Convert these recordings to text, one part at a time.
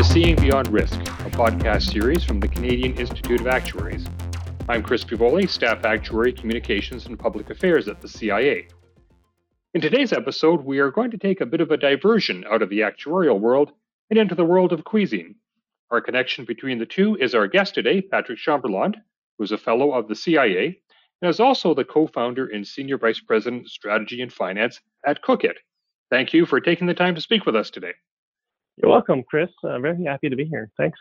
to Seeing Beyond Risk, a podcast series from the Canadian Institute of Actuaries. I'm Chris Fievoli, Staff Actuary Communications and Public Affairs at the CIA. In today's episode, we are going to take a bit of a diversion out of the actuarial world and into the world of cuisine. Our connection between the two is our guest today, Patrick Chamberlain, who's a fellow of the CIA and is also the co founder and senior vice president strategy and finance at Cookit. Thank you for taking the time to speak with us today. You're welcome, Chris. I'm very happy to be here. Thanks.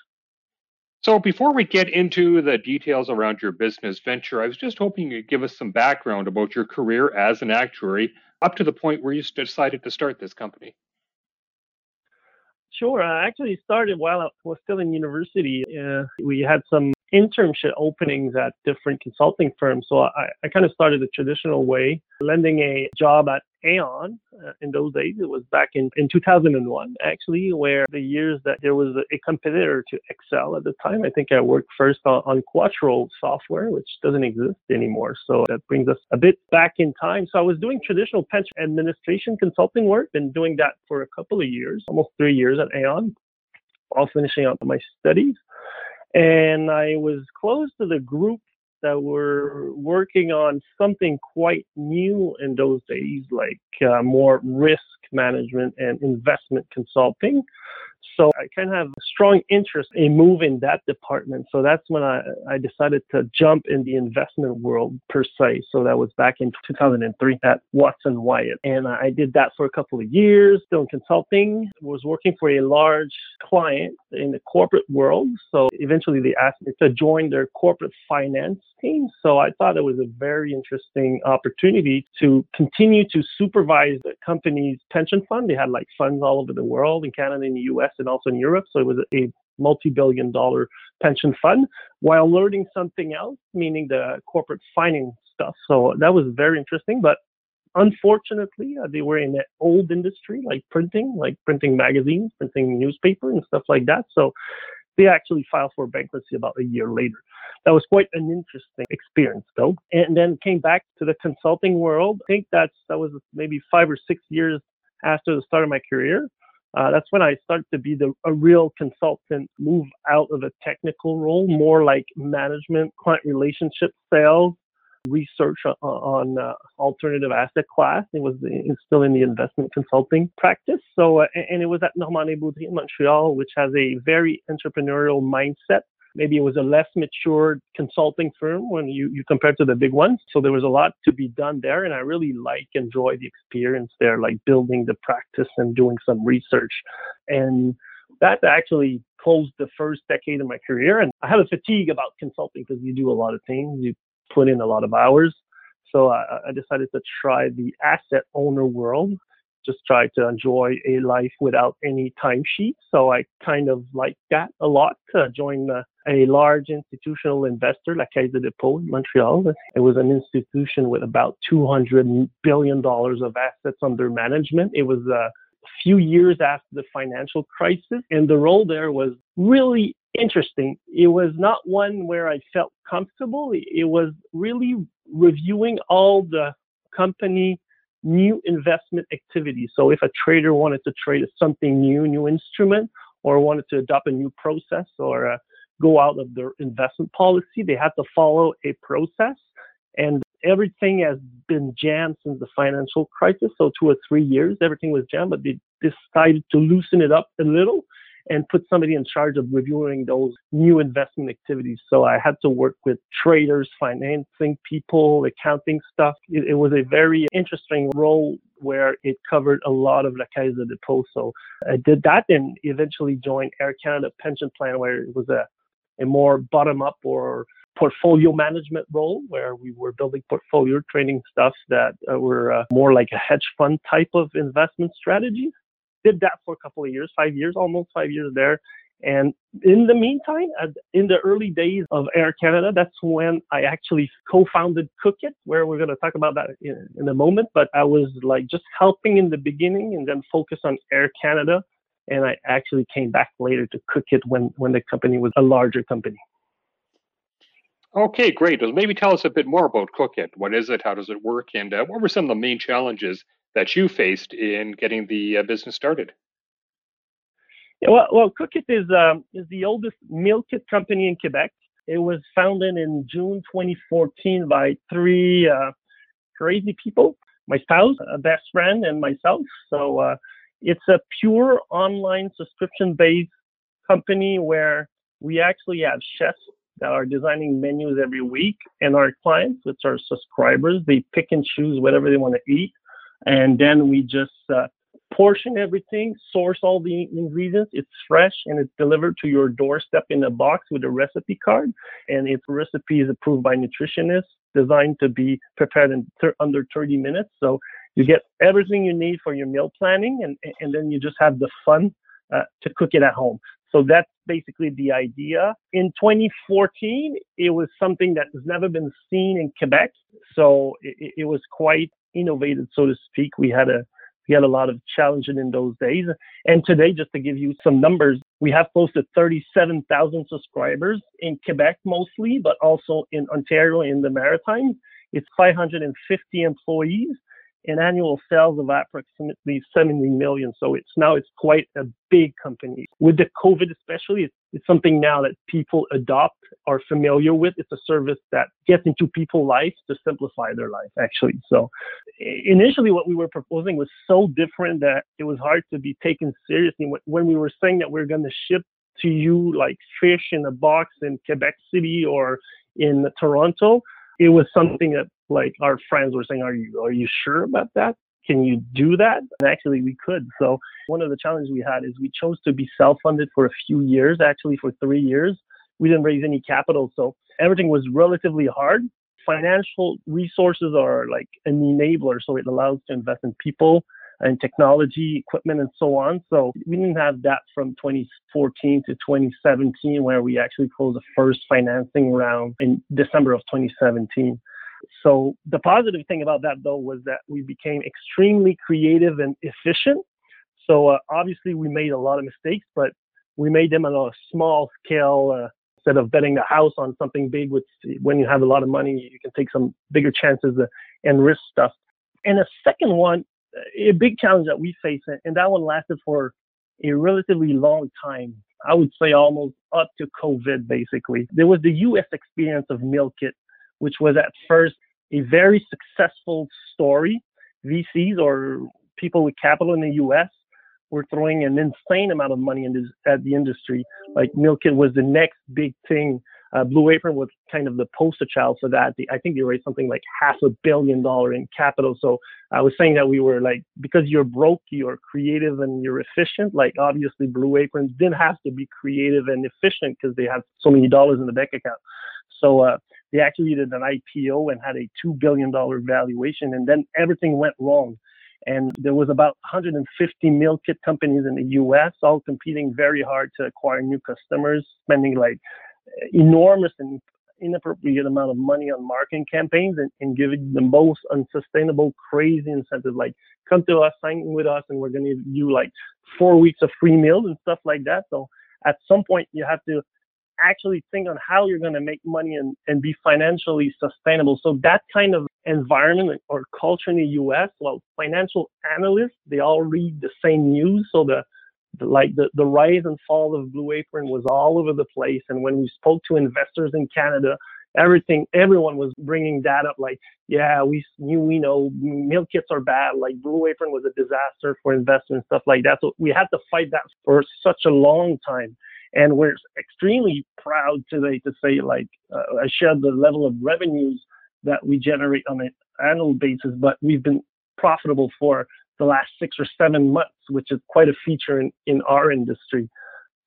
So, before we get into the details around your business venture, I was just hoping you could give us some background about your career as an actuary up to the point where you decided to start this company. Sure. I actually started while I was still in university. Uh, we had some internship openings at different consulting firms. So I, I kind of started the traditional way, landing a job at Aon uh, in those days. It was back in, in 2001, actually, where the years that there was a, a competitor to Excel at the time. I think I worked first on, on Quattro software, which doesn't exist anymore. So that brings us a bit back in time. So I was doing traditional pension administration consulting work, been doing that for a couple of years, almost three years at Aon, while finishing up my studies. And I was close to the group that were working on something quite new in those days, like uh, more risk management and investment consulting. So I kind of have a strong interest in moving that department. So that's when I, I decided to jump in the investment world per se. So that was back in 2003 at Watson Wyatt. And I did that for a couple of years, in consulting, was working for a large client in the corporate world. So eventually they asked me to join their corporate finance team. So I thought it was a very interesting opportunity to continue to supervise the company's pension fund. They had like funds all over the world in Canada, in the US, and also in Europe. So it was a multi billion dollar pension fund while learning something else, meaning the corporate finance stuff. So that was very interesting. But unfortunately, uh, they were in an old industry like printing, like printing magazines, printing newspaper and stuff like that. So they actually filed for bankruptcy about a year later. That was quite an interesting experience though. And then came back to the consulting world. I think that's that was maybe five or six years after the start of my career. Uh, that's when I started to be the, a real consultant, move out of a technical role, more like management, client relationship, sales, research on, on uh, alternative asset class. It was still in the investment consulting practice. So, uh, and it was at Normandin Beaudry in Montreal, which has a very entrepreneurial mindset maybe it was a less mature consulting firm when you, you compare to the big ones. So there was a lot to be done there. And I really like, enjoy the experience there, like building the practice and doing some research. And that actually closed the first decade of my career. And I had a fatigue about consulting because you do a lot of things, you put in a lot of hours. So I, I decided to try the asset owner world just try to enjoy a life without any timesheet. So I kind of like that a lot. Uh, a large institutional investor, La Caisse de Dépôt in Montreal. It was an institution with about 200 billion dollars of assets under management. It was a few years after the financial crisis, and the role there was really interesting. It was not one where I felt comfortable. It was really reviewing all the company new investment activity. So if a trader wanted to trade something new, new instrument, or wanted to adopt a new process or uh, go out of their investment policy, they had to follow a process. And everything has been jammed since the financial crisis. So two or three years, everything was jammed, but they decided to loosen it up a little and put somebody in charge of reviewing those new investment activities. So I had to work with traders, financing people, accounting stuff. It, it was a very interesting role where it covered a lot of La Caisse de Dépôt. So I did that and eventually joined Air Canada Pension Plan, where it was a, a more bottom up or portfolio management role where we were building portfolio trading stuff that uh, were uh, more like a hedge fund type of investment strategies did that for a couple of years, five years, almost five years there. And in the meantime, in the early days of Air Canada, that's when I actually co-founded Cookit, where we're going to talk about that in, in, a moment. But I was like just helping in the beginning and then focus on Air Canada. And I actually came back later to Cookit when, when the company was a larger company. Okay, great. Well, maybe tell us a bit more about Cookit. What is it? How does it work? And uh, what were some of the main challenges that you faced in getting the uh, business started? Yeah, well, well, Cookit is um, is the oldest meal kit company in Quebec. It was founded in June 2014 by three uh, crazy people: my spouse, a best friend, and myself. So uh, it's a pure online subscription-based company where we actually have chefs that are designing menus every week, and our clients, which are subscribers, they pick and choose whatever they want to eat, and then we just uh, portion everything, source all the ingredients. It's fresh and it's delivered to your doorstep in a box with a recipe card. And its recipe is approved by nutritionists, designed to be prepared in under 30 minutes. So you get everything you need for your meal planning, and, and then you just have the fun uh, to cook it at home. So that's basically the idea. In 2014, it was something that has never been seen in Quebec. So it, it was quite innovative, so to speak. We had a we had a lot of challenges in those days. And today, just to give you some numbers, we have close to 37,000 subscribers in Quebec mostly, but also in Ontario in the Maritimes. It's 550 employees and annual sales of approximately 70 million. So it's now it's quite a big company. With the COVID especially, it's, it's something now that people adopt, are familiar with. It's a service that gets into people's lives to simplify their life, actually. So initially what we were proposing was so different that it was hard to be taken seriously. When we were saying that we we're going to ship to you like fish in a box in Quebec City or in Toronto, it was something that like our friends were saying, "Are you are you sure about that? Can you do that?" And actually, we could. So one of the challenges we had is we chose to be self-funded for a few years. Actually, for three years, we didn't raise any capital, so everything was relatively hard. Financial resources are like an enabler, so it allows to invest in people and technology, equipment, and so on. So we didn't have that from 2014 to 2017, where we actually closed the first financing round in December of 2017. So the positive thing about that, though, was that we became extremely creative and efficient. So uh, obviously, we made a lot of mistakes, but we made them on a small scale. Uh, instead of betting the house on something big, which when you have a lot of money, you can take some bigger chances and risk stuff. And the second one a big challenge that we face, and that one lasted for a relatively long time. I would say almost up to COVID, basically. There was the US experience of meal kit, which was at first a very successful story. VCs or people with capital in the US were throwing an insane amount of money in this, at the industry. Like meal kit was the next big thing uh, Blue Apron was kind of the poster child for that. I think they raised something like half a billion dollar in capital. So I was saying that we were like, because you're broke, you're creative and you're efficient. Like obviously Blue Apron didn't have to be creative and efficient because they have so many dollars in the bank account. So uh, they actually did an IPO and had a two billion dollar valuation, and then everything went wrong. And there was about 150 meal kit companies in the U.S. all competing very hard to acquire new customers, spending like enormous and inappropriate amount of money on marketing campaigns and, and giving the most unsustainable, crazy incentive, like come to us, sign with us, and we're going to give you like four weeks of free meals and stuff like that. So at some point, you have to actually think on how you're going to make money and, and be financially sustainable. So that kind of environment or culture in the US, well, financial analysts, they all read the same news. So the like the, the rise and fall of Blue Apron was all over the place. And when we spoke to investors in Canada, everything, everyone was bringing that up. Like, yeah, we knew, we know meal kits are bad. Like Blue Apron was a disaster for investors and stuff like that. So we had to fight that for such a long time. And we're extremely proud today to say, like, uh, I shared the level of revenues that we generate on an annual basis, but we've been profitable for the last six or seven months, which is quite a feature in, in our industry.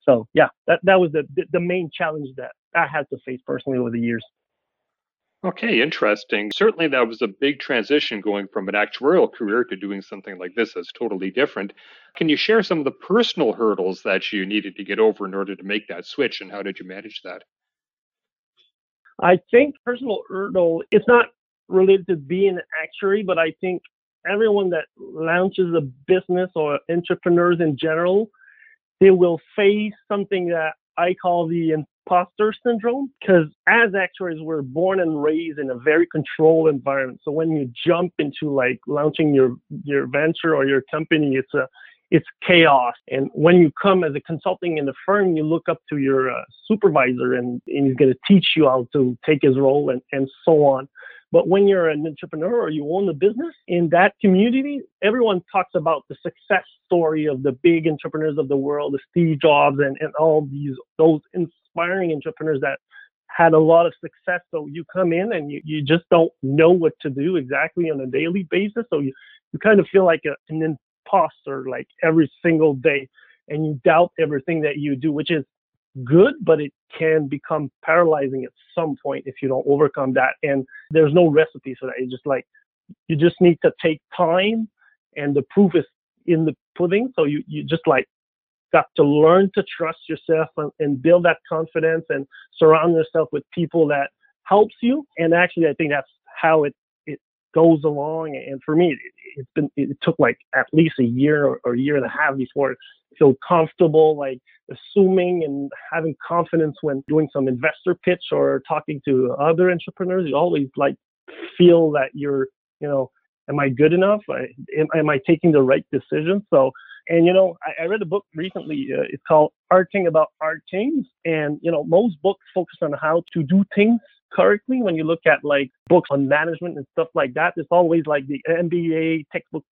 So yeah, that, that was the, the main challenge that I had to face personally over the years. Okay, interesting. Certainly, that was a big transition going from an actuarial career to doing something like this that's totally different. Can you share some of the personal hurdles that you needed to get over in order to make that switch, and how did you manage that? I think personal hurdle, it's not related to being an actuary, but I think everyone that launches a business or entrepreneurs in general, they will face something that I call the imposter syndrome because as actuaries we're born and raised in a very controlled environment so when you jump into like launching your your venture or your company it's a it's chaos. And when you come as a consulting in the firm, you look up to your uh, supervisor and, and he's going to teach you how to take his role and, and so on. But when you're an entrepreneur or you own a business in that community, everyone talks about the success story of the big entrepreneurs of the world, the Steve Jobs and, and all these those inspiring entrepreneurs that had a lot of success. So you come in and you, you just don't know what to do exactly on a daily basis. So you, you kind of feel like a, an imposter like every single day and you doubt everything that you do, which is good, but it can become paralyzing at some point if you don't overcome that. And there's no recipe for that. It's just like, you just need to take time and the proof is in the pudding. So you, you just like got to learn to trust yourself and, and build that confidence and surround yourself with people that helps you. And actually, I think that's how it it goes along. And for me, it, has been it took like at least a year or, or a year and a half before I feel comfortable, like assuming and having confidence when doing some investor pitch or talking to other entrepreneurs. You always like feel that you're, you know, am I good enough? am, am I taking the right decision? So, and you know, I, I read a book recently. Uh, it's called Arting About Things, and you know, most books focus on how to do things correctly when you look at like books on management and stuff like that. It's always like the MBA textbook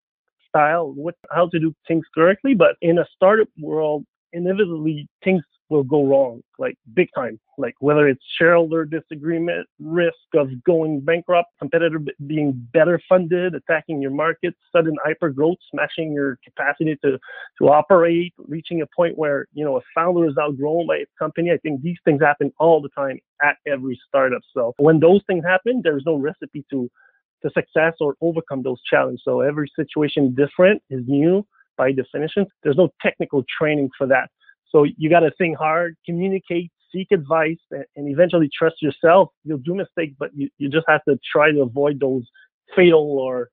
style, what how to do things correctly. But in a startup world, inevitably things will go wrong, like big time. Like whether it's shareholder disagreement, risk of going bankrupt, competitor being better funded, attacking your market, sudden hyper growth, smashing your capacity to to operate, reaching a point where you know a founder is outgrown by its company. I think these things happen all the time at every startup. So when those things happen, there's no recipe to to success or overcome those challenges. So every situation different is new by definition. There's no technical training for that. So you got to think hard, communicate, seek advice, and, eventually trust yourself. You'll do mistakes, but you, you just have to try to avoid those fatal or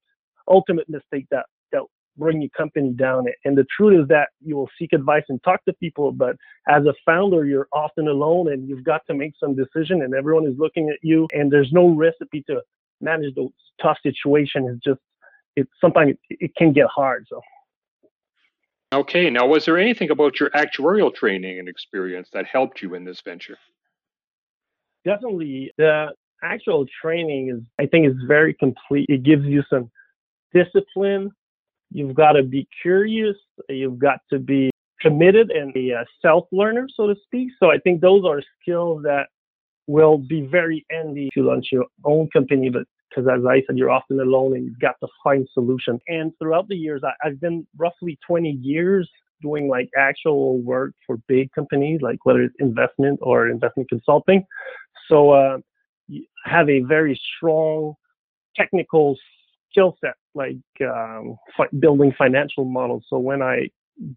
ultimate mistakes that, that bring your company down. And the truth is that you will seek advice and talk to people, but as a founder, you're often alone and you've got to make some decision and everyone is looking at you and there's no recipe to manage those tough situations. It's just, it's sometimes it, it can get hard. So. Okay, now was there anything about your actuarial training and experience that helped you in this venture? Definitely. The actual training is, I think, is very complete. It gives you some discipline. You've got to be curious. You've got to be committed and a uh, self learner, so to speak. So I think those are skills that will be very handy to launch your own company, but because as I said, you're often alone and you've got to find solutions. And throughout the years, I, have been roughly 20 years doing like actual work for big companies, like whether it's investment or investment consulting. So uh, have a very strong technical skill set, like um, fi- building financial models. So when I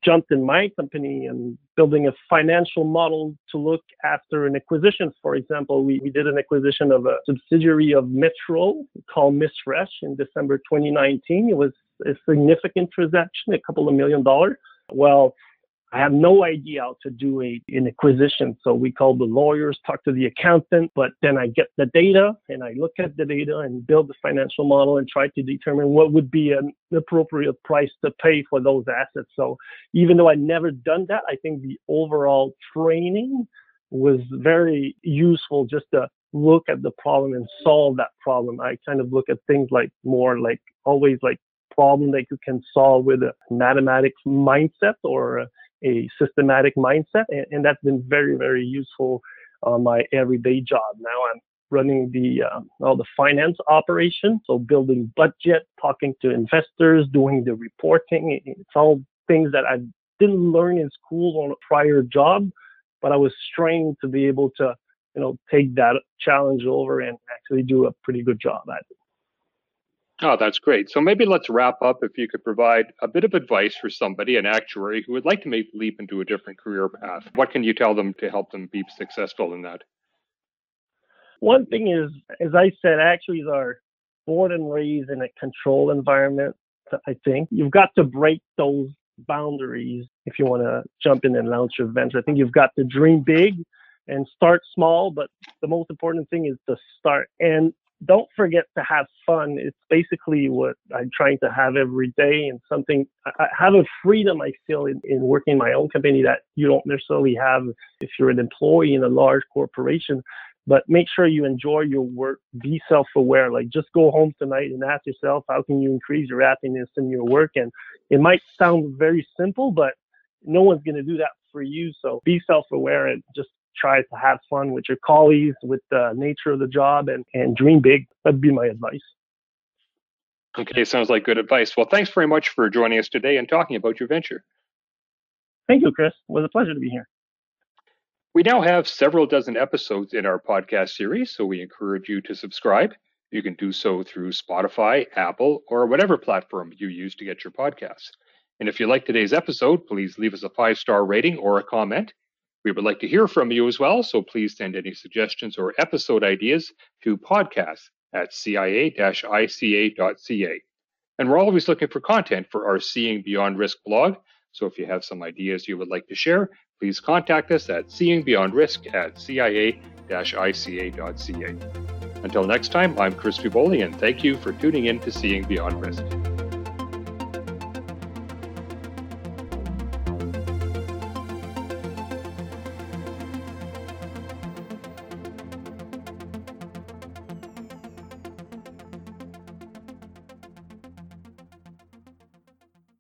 jumped in my company and building a financial model to look after an acquisition. For example, we, we did an acquisition of a subsidiary of Metro called MissFresh in December 2019. It was a significant transaction, a couple of million dollars. Well, I have no idea how to do a, an acquisition. So we called the lawyers, talk to the accountant, but then I get the data and I look at the data and build the financial model and try to determine what would be an appropriate price to pay for those assets. So even though I never done that, I think the overall training was very useful just to look at the problem and solve that problem. I kind of look at things like more like always like problem that you can solve with a mathematics mindset or a systematic mindset, and, and that's been very, very useful on my everyday job. Now I'm running the uh, all the finance operation, so building budget, talking to investors, doing the reporting. It's all things that I didn't learn in school on a prior job, but I was trained to be able to, you know, take that challenge over and actually do a pretty good job at it. Oh, that's great. So maybe let's wrap up if you could provide a bit of advice for somebody, an actuary who would like to make the leap into a different career path. What can you tell them to help them be successful in that? One thing is, as I said, actuaries are born and raised in a control environment. I think you've got to break those boundaries if you want to jump in and launch your venture. I think you've got to dream big and start small, but the most important thing is to start. And don't forget to have fun. It's basically what I'm trying to have every day and something, I have a freedom I feel in, in working my own company that you don't necessarily have if you're an employee in a large corporation. But make sure you enjoy your work. Be self-aware. Like just go home tonight and ask yourself, how can you increase your happiness in your work? And it might sound very simple, but no one's going to do that for you. So be self-aware and just try to have fun with your colleagues, with the nature of the job, and, and dream big. That'd be my advice. Okay, sounds like good advice. Well, thanks very much for joining us today and talking about your venture. Thank you, Chris. It was a pleasure to be here. We now have several dozen episodes in our podcast series, so we encourage you to subscribe. You can do so through Spotify, Apple, or whatever platform you use to get your podcasts. And if you like today's episode, please leave us a five star rating or a comment. We would like to hear from you as well, so please send any suggestions or episode ideas to podcast at cia-ica.ca. And we're always looking for content for our Seeing Beyond Risk blog, so if you have some ideas you would like to share, please contact us at seeingbeyondrisk at cia-ica.ca. Until next time, I'm Chris Fievoli, and thank you for tuning in to Seeing Beyond Risk.